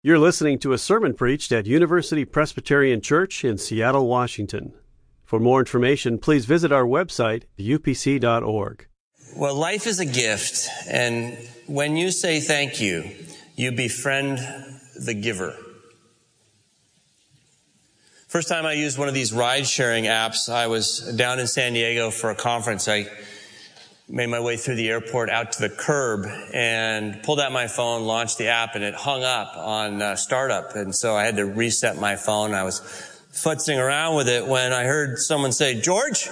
You're listening to a sermon preached at University Presbyterian Church in Seattle, Washington. For more information, please visit our website, upc.org. Well, life is a gift, and when you say thank you, you befriend the giver. First time I used one of these ride sharing apps, I was down in San Diego for a conference. I made my way through the airport out to the curb and pulled out my phone, launched the app, and it hung up on uh, startup. And so I had to reset my phone. I was futzing around with it when I heard someone say, George?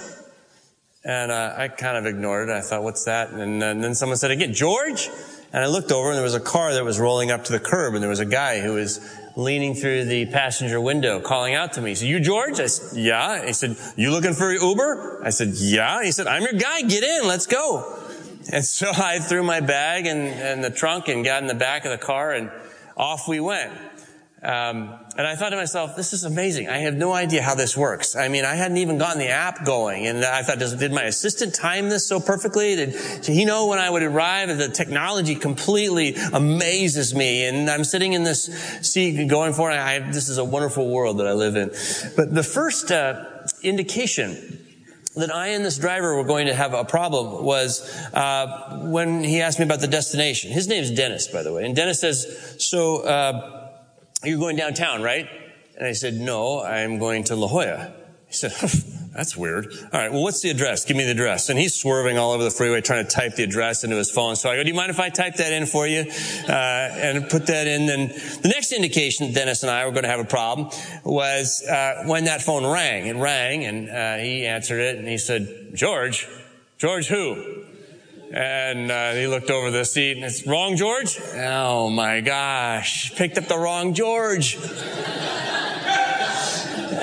And uh, I kind of ignored it. I thought, what's that? And, and then someone said again, George? And I looked over and there was a car that was rolling up to the curb and there was a guy who was leaning through the passenger window calling out to me. He said, you George? I said, yeah. He said, you looking for Uber? I said, yeah. He said, I'm your guy. Get in. Let's go. And so I threw my bag and, and the trunk and got in the back of the car and off we went. Um, and I thought to myself, this is amazing. I have no idea how this works. I mean, I hadn't even gotten the app going. And I thought, does, did my assistant time this so perfectly? Did, did he know when I would arrive? The technology completely amazes me. And I'm sitting in this seat going for it. This is a wonderful world that I live in. But the first uh, indication that I and this driver were going to have a problem was uh, when he asked me about the destination. His name's Dennis, by the way. And Dennis says, so... Uh, you're going downtown, right? And I said, no, I'm going to La Jolla. He said, that's weird. All right, well, what's the address? Give me the address. And he's swerving all over the freeway trying to type the address into his phone. So I go, do you mind if I type that in for you? Uh, and put that in. Then the next indication that Dennis and I were going to have a problem was uh, when that phone rang. It rang, and uh, he answered it, and he said, George? George who? And uh, he looked over the seat and it's wrong George. Oh my gosh, picked up the wrong George.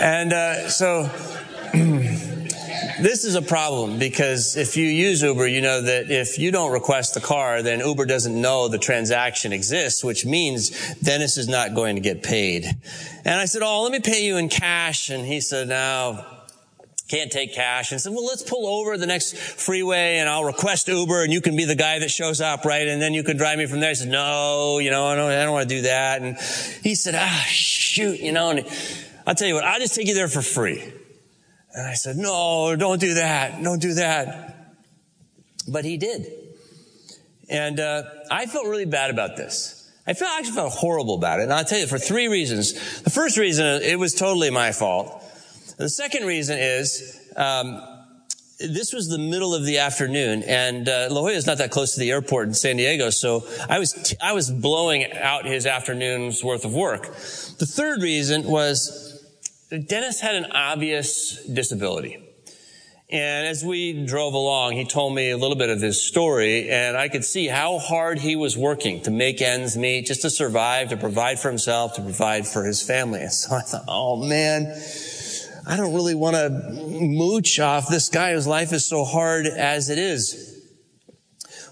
and uh, so this is a problem because if you use Uber, you know that if you don't request the car, then Uber doesn't know the transaction exists, which means Dennis is not going to get paid. And I said, "Oh, let me pay you in cash." And he said, "No." Can't take cash and said, well, let's pull over the next freeway and I'll request Uber and you can be the guy that shows up, right? And then you can drive me from there. I said, no, you know, I don't, I don't want to do that. And he said, ah, shoot, you know, and I'll tell you what, I'll just take you there for free. And I said, no, don't do that. Don't do that. But he did. And, uh, I felt really bad about this. I felt, I actually felt horrible about it. And I'll tell you for three reasons. The first reason, it was totally my fault. The second reason is, um, this was the middle of the afternoon, and uh, La Jolla is not that close to the airport in San Diego, so I was t- I was blowing out his afternoon's worth of work. The third reason was Dennis had an obvious disability. And as we drove along, he told me a little bit of his story, and I could see how hard he was working to make ends meet, just to survive, to provide for himself, to provide for his family. And so I thought, oh man, I don't really want to mooch off this guy whose life is so hard as it is.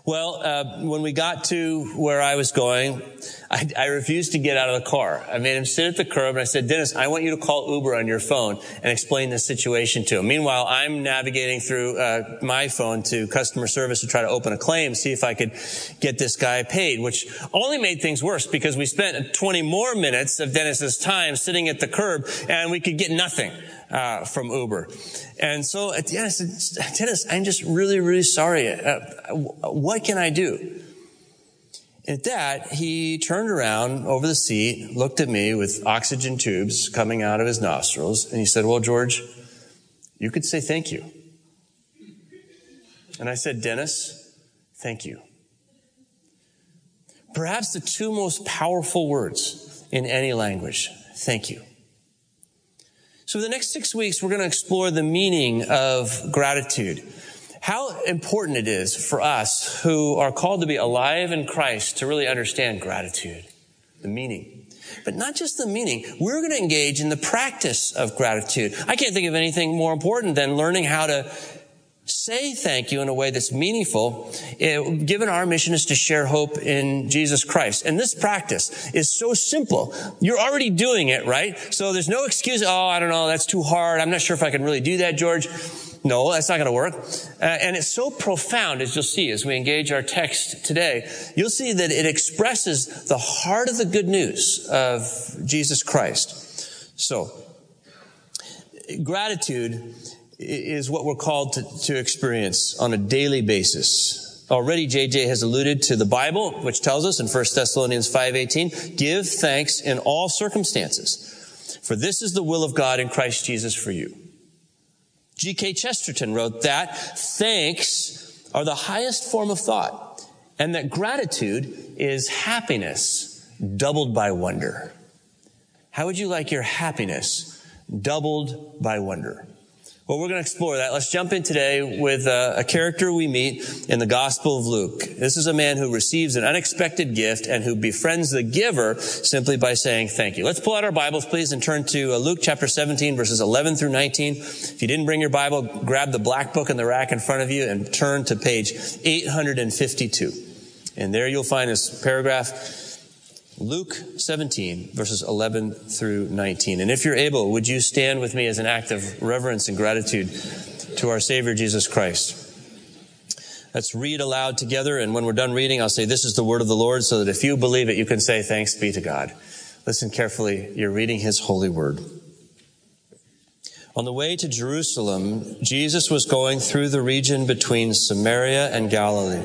Well, uh, when we got to where I was going, I, I, refused to get out of the car. I made him sit at the curb and I said, Dennis, I want you to call Uber on your phone and explain the situation to him. Meanwhile, I'm navigating through uh, my phone to customer service to try to open a claim, see if I could get this guy paid, which only made things worse because we spent 20 more minutes of Dennis's time sitting at the curb and we could get nothing uh, from Uber. And so at the end, I said, Dennis, I'm just really, really sorry. Uh, what can I do? At that, he turned around over the seat, looked at me with oxygen tubes coming out of his nostrils, and he said, Well, George, you could say thank you. And I said, Dennis, thank you. Perhaps the two most powerful words in any language. Thank you. So for the next six weeks, we're going to explore the meaning of gratitude. How important it is for us who are called to be alive in Christ to really understand gratitude, the meaning. But not just the meaning. We're going to engage in the practice of gratitude. I can't think of anything more important than learning how to say thank you in a way that's meaningful, it, given our mission is to share hope in Jesus Christ. And this practice is so simple. You're already doing it, right? So there's no excuse, oh, I don't know, that's too hard. I'm not sure if I can really do that, George. No, that's not going to work. Uh, and it's so profound, as you'll see as we engage our text today. You'll see that it expresses the heart of the good news of Jesus Christ. So, gratitude is what we're called to, to experience on a daily basis. Already JJ has alluded to the Bible, which tells us in 1 Thessalonians 5:18, give thanks in all circumstances, for this is the will of God in Christ Jesus for you. G.K. Chesterton wrote that thanks are the highest form of thought, and that gratitude is happiness doubled by wonder. How would you like your happiness doubled by wonder? Well, we're going to explore that. Let's jump in today with a, a, character we meet in the Gospel of Luke. This is a man who receives an unexpected gift and who befriends the giver simply by saying thank you. Let's pull out our Bibles, please, and turn to uh, Luke chapter 17, verses 11 through 19. If you didn't bring your Bible, grab the black book in the rack in front of you and turn to page 852. And there you'll find this paragraph Luke 17, verses 11 through 19. And if you're able, would you stand with me as an act of reverence and gratitude to our Savior Jesus Christ? Let's read aloud together. And when we're done reading, I'll say, This is the word of the Lord, so that if you believe it, you can say, Thanks be to God. Listen carefully. You're reading His holy word. On the way to Jerusalem, Jesus was going through the region between Samaria and Galilee.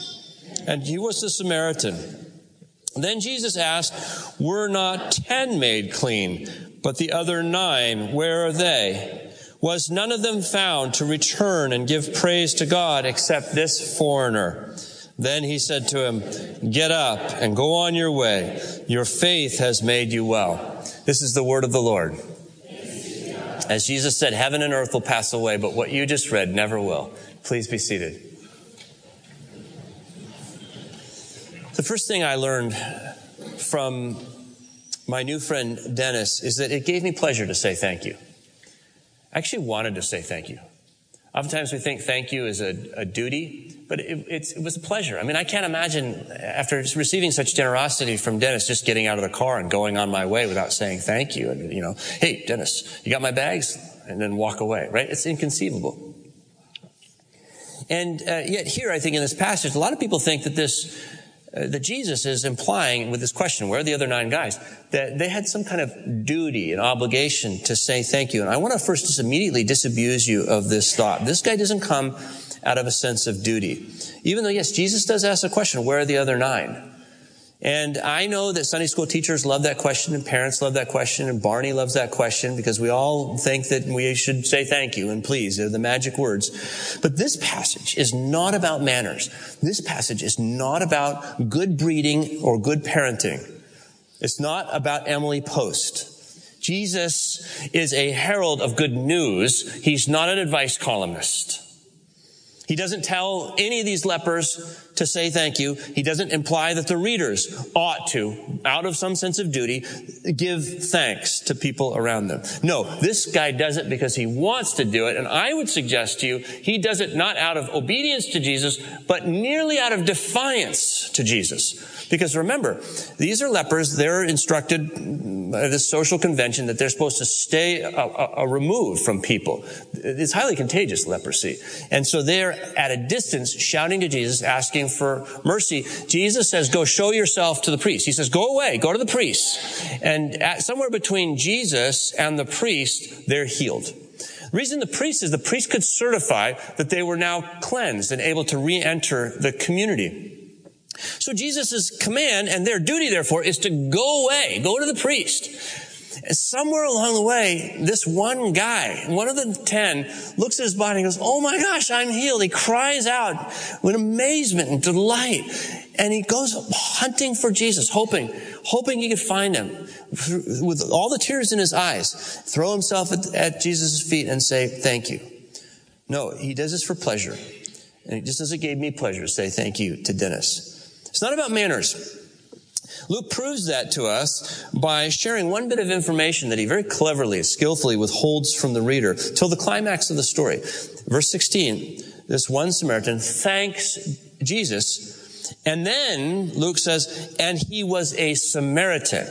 and he was a Samaritan. Then Jesus asked, Were not ten made clean, but the other nine, where are they? Was none of them found to return and give praise to God except this foreigner? Then he said to him, Get up and go on your way. Your faith has made you well. This is the word of the Lord. As Jesus said, Heaven and earth will pass away, but what you just read never will. Please be seated. The first thing I learned from my new friend Dennis is that it gave me pleasure to say thank you. I actually wanted to say thank you. Oftentimes we think thank you is a, a duty, but it, it, was a pleasure. I mean, I can't imagine after receiving such generosity from Dennis, just getting out of the car and going on my way without saying thank you. And, you know, hey, Dennis, you got my bags? And then walk away, right? It's inconceivable. And uh, yet here, I think in this passage, a lot of people think that this Uh, that Jesus is implying with this question, where are the other nine guys? That they had some kind of duty and obligation to say thank you. And I want to first just immediately disabuse you of this thought. This guy doesn't come out of a sense of duty. Even though, yes, Jesus does ask the question, where are the other nine? And I know that Sunday school teachers love that question and parents love that question and Barney loves that question because we all think that we should say thank you and please. They're the magic words. But this passage is not about manners. This passage is not about good breeding or good parenting. It's not about Emily Post. Jesus is a herald of good news. He's not an advice columnist. He doesn't tell any of these lepers to say thank you. He doesn't imply that the readers ought to, out of some sense of duty, give thanks to people around them. No, this guy does it because he wants to do it. And I would suggest to you, he does it not out of obedience to Jesus, but nearly out of defiance to Jesus. Because remember, these are lepers. They're instructed by this social convention that they're supposed to stay a, a, a removed from people. It's highly contagious, leprosy. And so they're at a distance shouting to Jesus, asking for mercy. Jesus says, go show yourself to the priest. He says, go away, go to the priest. And at, somewhere between Jesus and the priest, they're healed. Reason the priest is the priest could certify that they were now cleansed and able to re-enter the community. So Jesus' command and their duty, therefore, is to go away, go to the priest. And somewhere along the way, this one guy, one of the ten, looks at his body and goes, Oh my gosh, I'm healed. He cries out with amazement and delight. And he goes hunting for Jesus, hoping, hoping he could find him with all the tears in his eyes, throw himself at, at Jesus' feet and say, Thank you. No, he does this for pleasure. And just as it gave me pleasure to say thank you to Dennis. It's not about manners. Luke proves that to us by sharing one bit of information that he very cleverly, skillfully withholds from the reader till the climax of the story. Verse 16, this one Samaritan thanks Jesus, and then Luke says, and he was a Samaritan,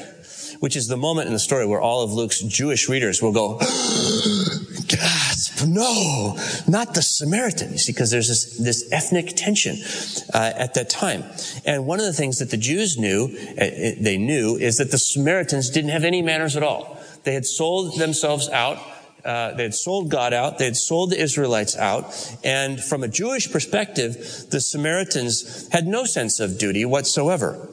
which is the moment in the story where all of Luke's Jewish readers will go, no, not the Samaritan. You see, because there's this, this ethnic tension uh, at that time. And one of the things that the Jews knew, uh, they knew, is that the Samaritans didn't have any manners at all. They had sold themselves out. Uh, they had sold God out. They had sold the Israelites out. And from a Jewish perspective, the Samaritans had no sense of duty whatsoever.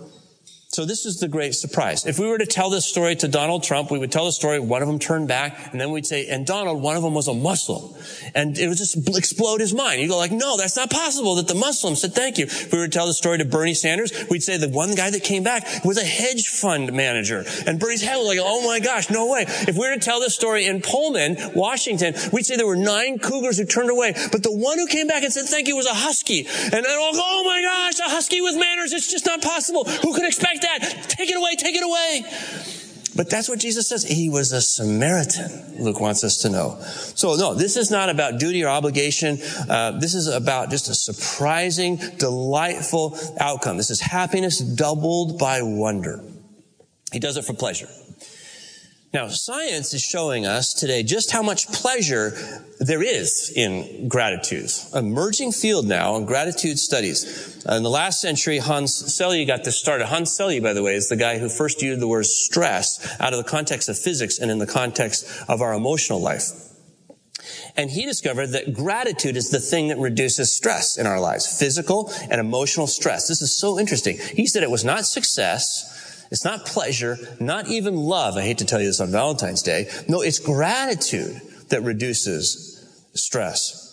So this is the great surprise. If we were to tell this story to Donald Trump, we would tell the story, one of them turned back, and then we'd say, and Donald, one of them was a Muslim. And it would just explode his mind. He'd go like, no, that's not possible that the Muslim said thank you. If we were to tell the story to Bernie Sanders, we'd say the one guy that came back was a hedge fund manager. And Bernie's head was like, oh my gosh, no way. If we were to tell this story in Pullman, Washington, we'd say there were nine cougars who turned away, but the one who came back and said thank you was a husky. And then all go, oh my gosh, a husky with manners, it's just not possible. Who could expect that. Take it away, take it away. But that's what Jesus says. He was a Samaritan, Luke wants us to know. So no, this is not about duty or obligation. Uh, this is about just a surprising, delightful outcome. This is happiness doubled by wonder. He does it for pleasure. Now, science is showing us today just how much pleasure there is in gratitude. Emerging field now in gratitude studies. In the last century, Hans Selye got this started. Hans Selye, by the way, is the guy who first used the word stress out of the context of physics and in the context of our emotional life. And he discovered that gratitude is the thing that reduces stress in our lives, physical and emotional stress. This is so interesting. He said it was not success, it's not pleasure, not even love. I hate to tell you this on Valentine's Day. No, it's gratitude that reduces stress.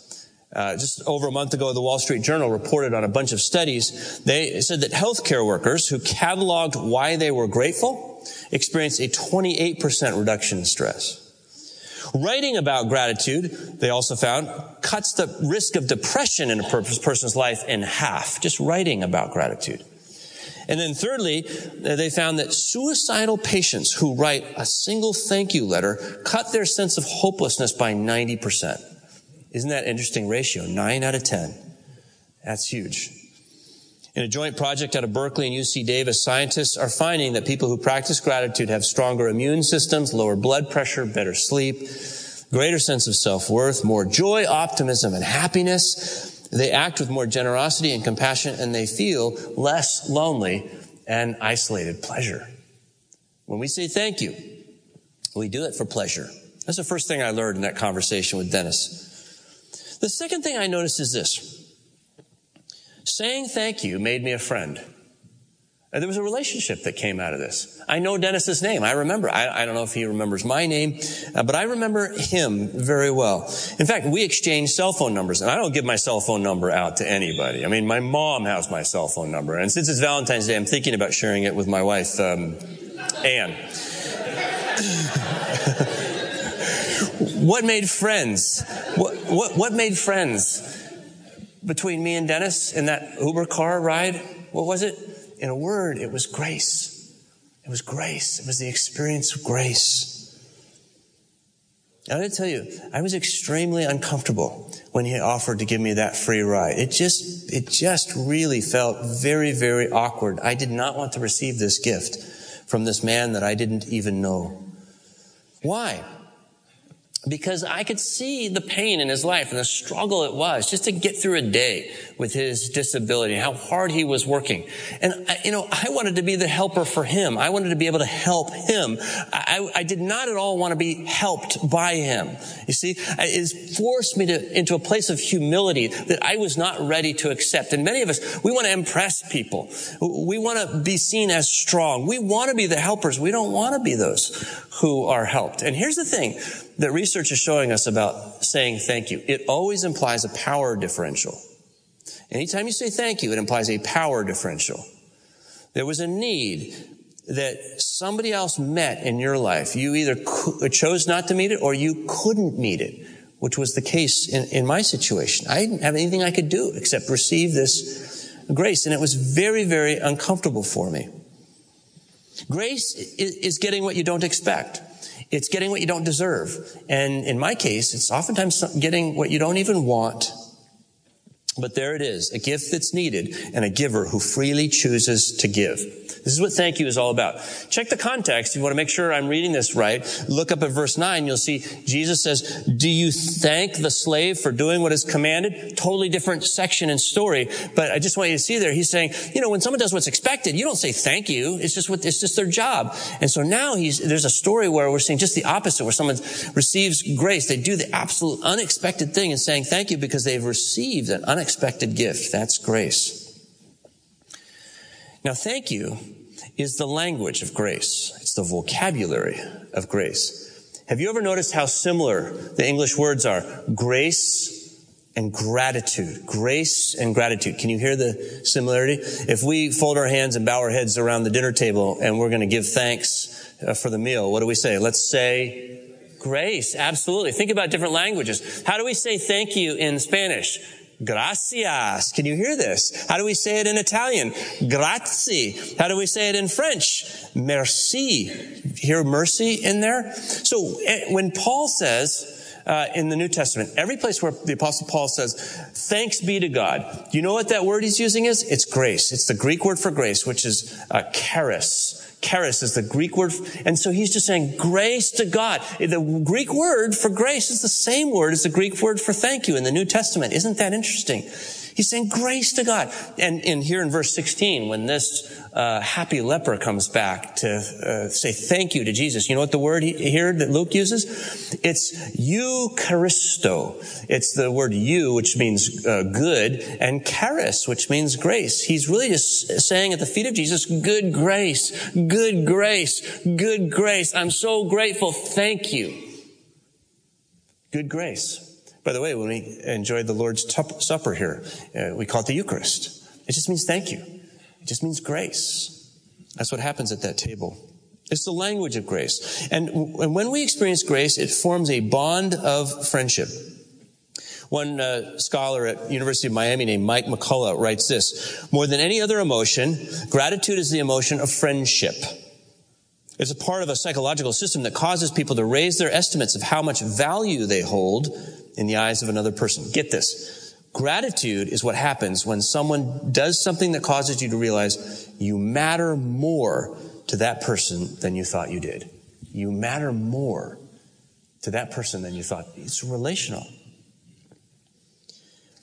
Uh, just over a month ago, the Wall Street Journal reported on a bunch of studies. They said that healthcare workers who cataloged why they were grateful experienced a 28% reduction in stress. Writing about gratitude, they also found, cuts the risk of depression in a person's life in half. Just writing about gratitude. And then thirdly, uh, they found that suicidal patients who write a single thank you letter cut their sense of hopelessness by 90%. Isn't that interesting ratio? 9 out of 10. That's huge. In a joint project out of Berkeley and UC Davis, scientists are finding that people who practice gratitude have stronger immune systems, lower blood pressure, better sleep, greater sense of self-worth, more joy, optimism, and happiness. They act with more generosity and compassion and they feel less lonely and isolated pleasure. When we say thank you, we do it for pleasure. That's the first thing I learned in that conversation with Dennis. The second thing I noticed is this. Saying thank you made me a friend. And there was a relationship that came out of this. I know Dennis's name. I remember. I, I don't know if he remembers my name, uh, but I remember him very well. In fact, we exchanged cell phone numbers, and I don't give my cell phone number out to anybody. I mean, my mom has my cell phone number, and since it's Valentine's Day, I'm thinking about sharing it with my wife, um, Anne. what made friends? What, what, what made friends between me and Dennis in that Uber car ride? What was it? In a word, it was grace. It was grace. It was the experience of grace. I gotta tell you, I was extremely uncomfortable when he offered to give me that free ride. It just, it just really felt very, very awkward. I did not want to receive this gift from this man that I didn't even know. Why? Because I could see the pain in his life and the struggle it was just to get through a day with his disability, how hard he was working. And, you know, I wanted to be the helper for him. I wanted to be able to help him. I, I did not at all want to be helped by him. You see, it forced me to, into a place of humility that I was not ready to accept. And many of us, we want to impress people. We want to be seen as strong. We want to be the helpers. We don't want to be those who are helped. And here's the thing that research is showing us about saying thank you. It always implies a power differential. Anytime you say thank you, it implies a power differential. There was a need that somebody else met in your life. You either chose not to meet it or you couldn't meet it which was the case in, in my situation. I didn't have anything I could do except receive this grace, and it was very, very uncomfortable for me. Grace is getting what you don't expect. It's getting what you don't deserve. And in my case, it's oftentimes getting what you don't even want. But there it is, a gift that's needed and a giver who freely chooses to give. This is what thank you is all about. Check the context. You want to make sure I'm reading this right, look up at verse 9. You'll see Jesus says, Do you thank the slave for doing what is commanded? Totally different section and story. But I just want you to see there, he's saying, you know, when someone does what's expected, you don't say thank you. It's just what, it's just their job. And so now he's, there's a story where we're seeing just the opposite, where someone receives grace. They do the absolute unexpected thing and saying thank you because they've received an unexpected gift. That's grace. Now, thank you is the language of grace. It's the vocabulary of grace. Have you ever noticed how similar the English words are? Grace and gratitude. Grace and gratitude. Can you hear the similarity? If we fold our hands and bow our heads around the dinner table and we're going to give thanks uh, for the meal, what do we say? Let's say grace. Absolutely. Think about different languages. How do we say thank you in Spanish? Gracias. Can you hear this? How do we say it in Italian? Grazie. How do we say it in French? Merci. Hear mercy in there? So eh, when Paul says, uh, in the New Testament, every place where the Apostle Paul says, thanks be to God. You know what that word he's using is? It's grace. It's the Greek word for grace, which is uh, charis. Charis is the Greek word. And so he's just saying grace to God. The Greek word for grace is the same word as the Greek word for thank you in the New Testament. Isn't that interesting? He's saying grace to God. And in here in verse 16, when this uh, happy leper comes back to uh, say thank you to Jesus, you know what the word here that Luke uses? It's Eucharisto. It's the word you, which means uh, good, and charis, which means grace. He's really just saying at the feet of Jesus, good grace, good grace, good grace. I'm so grateful. Thank you. Good grace. By the way, when we enjoyed the Lord's Supper here, uh, we call it the Eucharist. It just means thank you. It just means grace. That's what happens at that table. It's the language of grace. And, and when we experience grace, it forms a bond of friendship. One uh, scholar at University of Miami named Mike McCullough writes this, more than any other emotion, gratitude is the emotion of friendship. It's a part of a psychological system that causes people to raise their estimates of how much value they hold in the eyes of another person. Get this. Gratitude is what happens when someone does something that causes you to realize you matter more to that person than you thought you did. You matter more to that person than you thought. It's relational.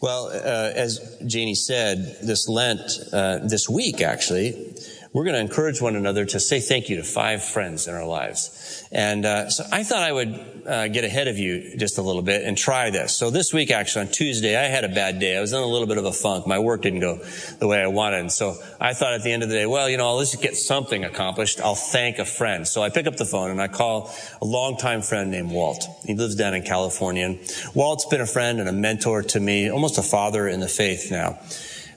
Well, uh, as Janie said, this Lent, uh, this week actually, we're going to encourage one another to say thank you to five friends in our lives. And uh, so I thought I would uh, get ahead of you just a little bit and try this. So this week, actually, on Tuesday, I had a bad day. I was in a little bit of a funk. My work didn't go the way I wanted. And so I thought at the end of the day, well, you know, let's get something accomplished. I'll thank a friend. So I pick up the phone and I call a longtime friend named Walt. He lives down in California. And Walt's been a friend and a mentor to me, almost a father in the faith now.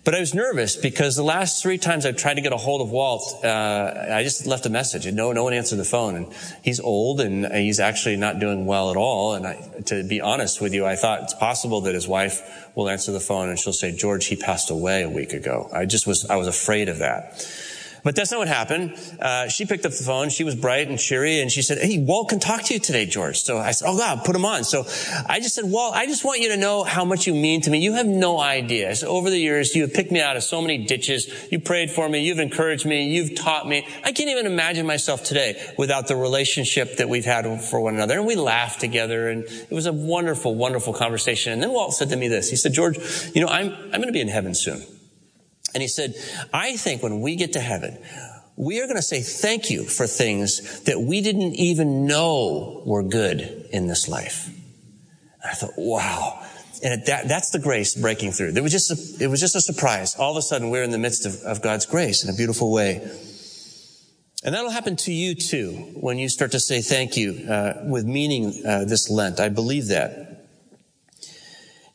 But I was nervous because the last three times I've tried to get a hold of Walt, uh, I just left a message and no, no one answered the phone. And he's old and he's actually not doing well at all. And I, to be honest with you, I thought it's possible that his wife will answer the phone and she'll say, George, he passed away a week ago. I just was, I was afraid of that. But that's not what happened. Uh, she picked up the phone. She was bright and cheery, and she said, "Hey, Walt can talk to you today, George." So I said, "Oh God, put him on." So I just said, "Walt, I just want you to know how much you mean to me. You have no idea. So over the years, you have picked me out of so many ditches. You prayed for me. You've encouraged me. You've taught me. I can't even imagine myself today without the relationship that we've had for one another." And we laughed together, and it was a wonderful, wonderful conversation. And then Walt said to me this. He said, "George, you know, I'm I'm going to be in heaven soon." And he said, I think when we get to heaven, we are going to say thank you for things that we didn't even know were good in this life. And I thought, wow. And that, that's the grace breaking through. It was just a, it was just a surprise. All of a sudden, we're in the midst of, of God's grace in a beautiful way. And that'll happen to you too when you start to say thank you uh, with meaning uh, this Lent. I believe that.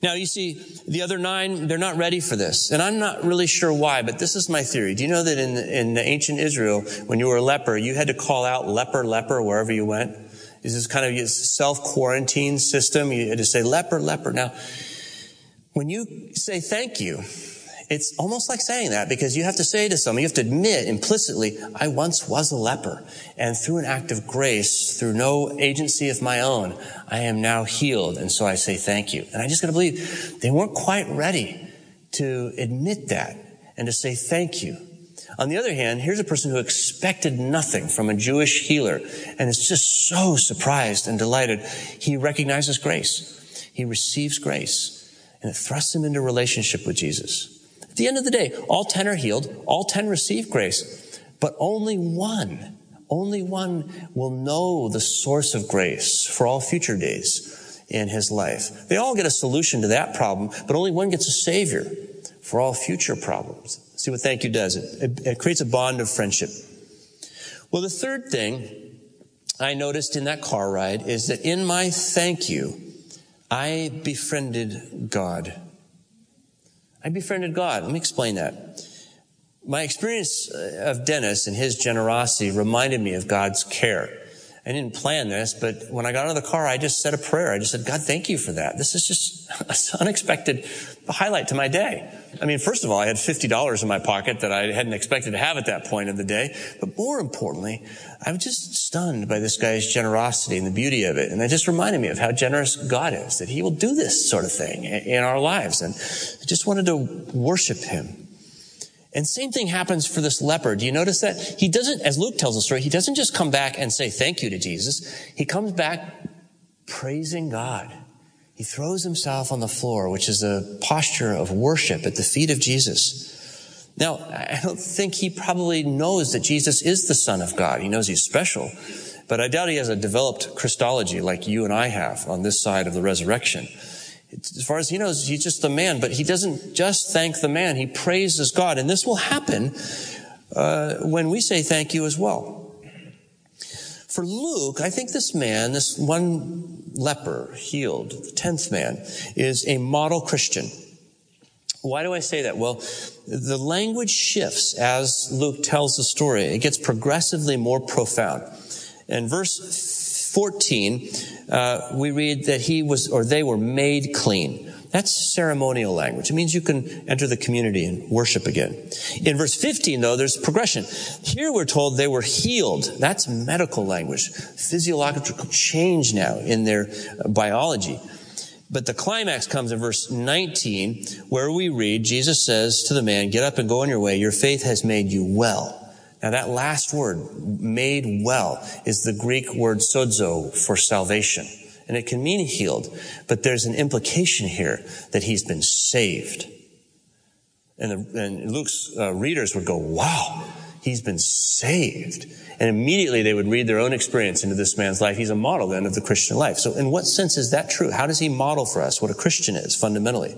Now, you see, the other nine, they're not ready for this. And I'm not really sure why, but this is my theory. Do you know that in, in ancient Israel, when you were a leper, you had to call out leper, leper, wherever you went? This is kind of a self quarantine system. You just say leper, leper. Now, when you say thank you, it's almost like saying that because you have to say to someone, you have to admit implicitly, I once was a leper. And through an act of grace, through no agency of my own, I am now healed. And so I say thank you. And I just gotta believe they weren't quite ready to admit that and to say thank you. On the other hand, here's a person who expected nothing from a Jewish healer and is just so surprised and delighted. He recognizes grace. He receives grace and it thrusts him into relationship with Jesus. At the end of the day, all 10 are healed. All 10 receive grace, but only one, only one will know the source of grace for all future days in his life. They all get a solution to that problem, but only one gets a savior for all future problems. See what thank you does. It, it, it creates a bond of friendship. Well, the third thing I noticed in that car ride is that in my thank you, I befriended God. I befriended God. Let me explain that. My experience uh, of Dennis and his generosity reminded me of God's care. I didn't plan this, but when I got out of the car, I just said a prayer. I just said, God, thank you for that. This is just an unexpected highlight to my day. I mean, first of all, I had $50 in my pocket that I hadn't expected to have at that point in the day. But more importantly, I was just stunned by this guy's generosity and the beauty of it. And it just reminded me of how generous God is, that he will do this sort of thing in our lives. And I just wanted to worship him. And same thing happens for this leper. Do you notice that? He doesn't, as Luke tells the story, he doesn't just come back and say thank you to Jesus. He comes back praising God. He throws himself on the floor, which is a posture of worship at the feet of Jesus. Now, I don't think he probably knows that Jesus is the Son of God. He knows he's special, but I doubt he has a developed Christology like you and I have on this side of the resurrection. As far as he knows, he's just the man, but he doesn't just thank the man. He praises God. And this will happen uh, when we say thank you as well. For Luke, I think this man, this one leper healed, the tenth man, is a model Christian. Why do I say that? Well, the language shifts as Luke tells the story. It gets progressively more profound. In verse 14, uh, we read that he was, or they were made clean. That's ceremonial language. It means you can enter the community and worship again. In verse 15, though, there's progression. Here we're told they were healed. That's medical language. Physiological change now in their biology. But the climax comes in verse 19, where we read, Jesus says to the man, get up and go on your way. Your faith has made you well. Now that last word, made well, is the Greek word sozo for salvation. And it can mean healed, but there's an implication here that he's been saved. And, the, and Luke's uh, readers would go, wow, he's been saved. And immediately they would read their own experience into this man's life. He's a model then of the Christian life. So in what sense is that true? How does he model for us what a Christian is fundamentally?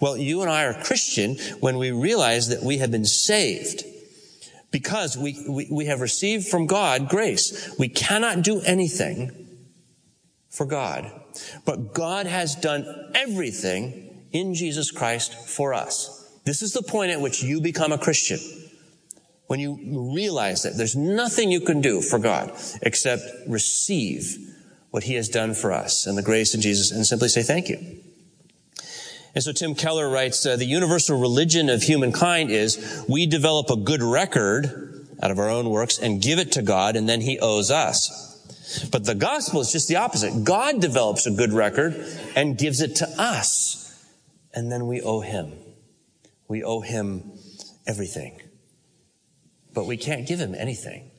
Well, you and I are Christian when we realize that we have been saved because we, we, we have received from God grace. We cannot do anything for God, but God has done everything in Jesus Christ for us. This is the point at which you become a Christian. When you realize that there's nothing you can do for God except receive what he has done for us and the grace in Jesus and simply say thank you. And so Tim Keller writes, uh, the universal religion of humankind is we develop a good record out of our own works and give it to God and then he owes us. But the gospel is just the opposite. God develops a good record and gives it to us. And then we owe him. We owe him everything. But we can't give him anything.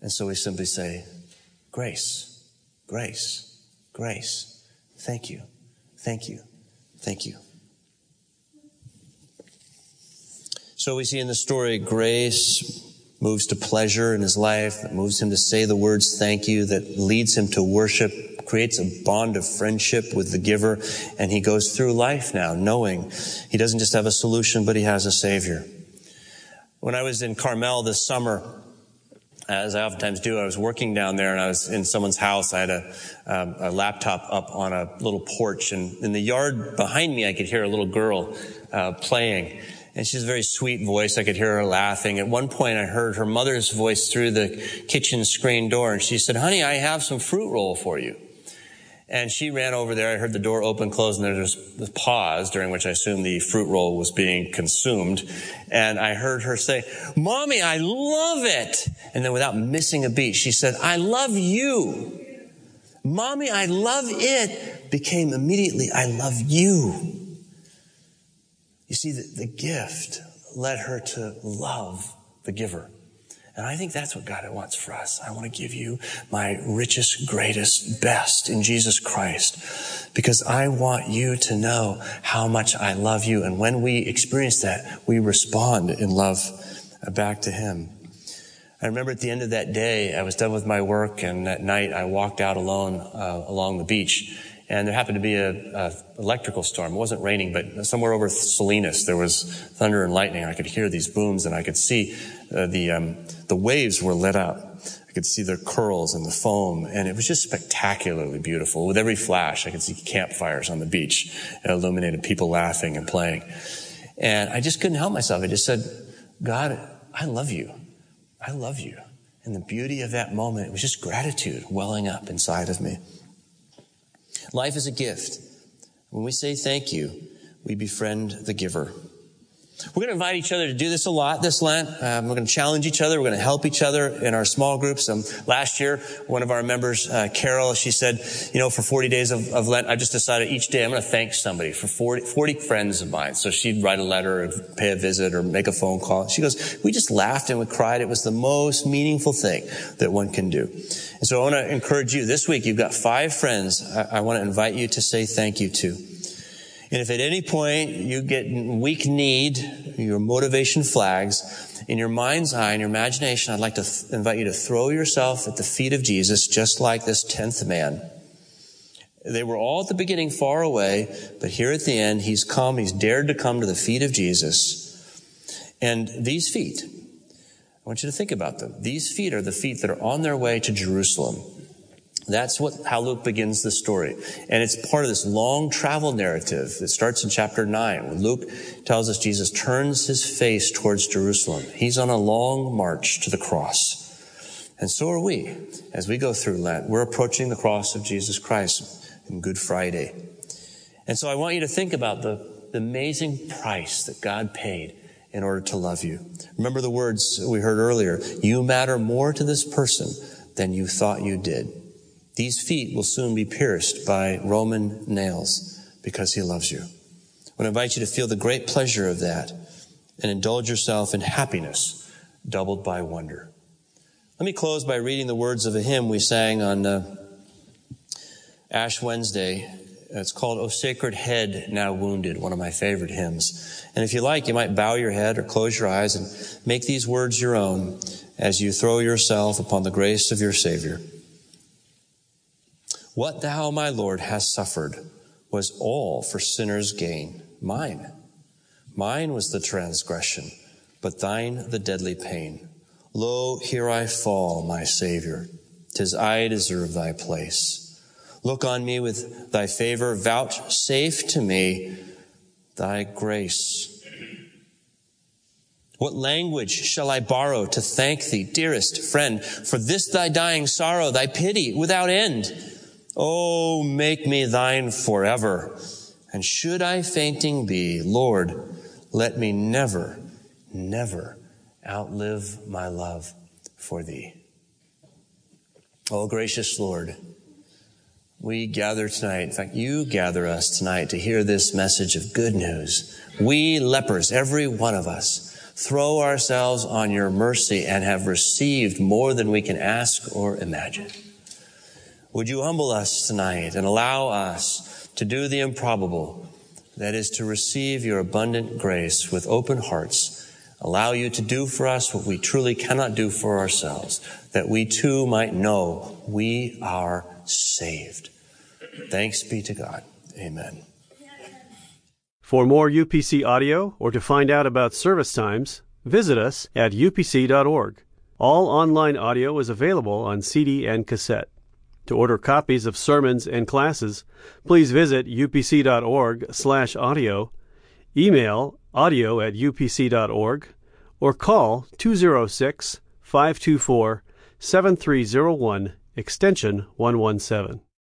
And so we simply say, grace, grace, grace. Thank you. Thank you. Thank you. So we see in the story grace moves to pleasure in his life, that moves him to say the words thank you, that leads him to worship, creates a bond of friendship with the giver, and he goes through life now knowing he doesn't just have a solution, but he has a savior. When I was in Carmel this summer, as I oftentimes do, I was working down there and I was in someone's house. I had a, um, a laptop up on a little porch and in the yard behind me, I could hear a little girl uh, playing And she has a very sweet voice. I could hear her laughing. At one point, I heard her mother's voice through the kitchen screen door, and she said, honey, I have some fruit roll for you. And she ran over there. I heard the door open, close, and there was a pause during which I assumed the fruit roll was being consumed. And I heard her say, Mommy, I love it. And then without missing a beat, she said, I love you. Mommy, I love it became immediately, I love you. You see, the, the gift led her to love the giver. And I think that's what God wants for us. I want to give you my richest, greatest, best in Jesus Christ because I want you to know how much I love you. And when we experience that, we respond in love back to Him. I remember at the end of that day, I was done with my work and at night I walked out alone uh, along the beach and there happened to be a, a, electrical storm. It wasn't raining, but somewhere over Salinas there was thunder and lightning. I could hear these booms, and I could see uh, the um, the waves were lit up. I could see the curls and the foam, and it was just spectacularly beautiful. With every flash, I could see campfires on the beach, illuminated people laughing and playing, and I just couldn't help myself. I just said, "God, I love you. I love you." And the beauty of that moment, it was just gratitude welling up inside of me. Life is a gift. When we say thank you, we befriend the giver. We're going to invite each other to do this a lot this Lent. Um, we're going to challenge each other. We're going to help each other in our small groups. Um, last year, one of our members, uh, Carol, she said, you know, for 40 days of, of, Lent, I just decided each day I'm going to thank somebody for 40, 40 friends of mine. So she'd write a letter or pay a visit or make a phone call. She goes, we just laughed and we cried. It was the most meaningful thing that one can do. And so I want to encourage you this week. You've got five friends I, I want to invite you to say thank you to. And if at any point you get weak need, your motivation flags, in your mind's eye, in your imagination, I'd like to th- invite you to throw yourself at the feet of Jesus, just like this tenth man. They were all at the beginning far away, but here at the end, he's come, he's dared to come to the feet of Jesus. And these feet, I want you to think about them. These feet are the feet that are on their way to Jerusalem. That's what, how Luke begins the story. And it's part of this long travel narrative that starts in chapter 9, when Luke tells us Jesus turns his face towards Jerusalem. He's on a long march to the cross. And so are we. As we go through Lent, we're approaching the cross of Jesus Christ in Good Friday. And so I want you to think about the, the amazing price that God paid in order to love you. Remember the words we heard earlier. You matter more to this person than you thought you did. These feet will soon be pierced by Roman nails because he loves you. I want to invite you to feel the great pleasure of that and indulge yourself in happiness doubled by wonder. Let me close by reading the words of a hymn we sang on uh, Ash Wednesday. It's called O Sacred Head Now Wounded, one of my favorite hymns. And if you like, you might bow your head or close your eyes and make these words your own as you throw yourself upon the grace of your Savior. What thou, my Lord, hast suffered was all for sinners' gain, mine. Mine was the transgression, but thine the deadly pain. Lo, here I fall, my Savior. Tis I deserve thy place. Look on me with thy favor, vouchsafe to me thy grace. What language shall I borrow to thank thee, dearest friend, for this thy dying sorrow, thy pity without end? Oh, make me thine forever. And should I fainting be, Lord, let me never, never outlive my love for thee. Oh, gracious Lord, we gather tonight. In fact, you gather us tonight to hear this message of good news. We lepers, every one of us, throw ourselves on your mercy and have received more than we can ask or imagine. Would you humble us tonight and allow us to do the improbable, that is to receive your abundant grace with open hearts, allow you to do for us what we truly cannot do for ourselves, that we too might know we are saved. Thanks be to God. Amen. For more UPC audio or to find out about service times, visit us at upc.org. All online audio is available on CD and cassette. To order copies of sermons and classes, please visit upc.org/audio, email audio at upc.org, or call 206 524 7301 extension 117.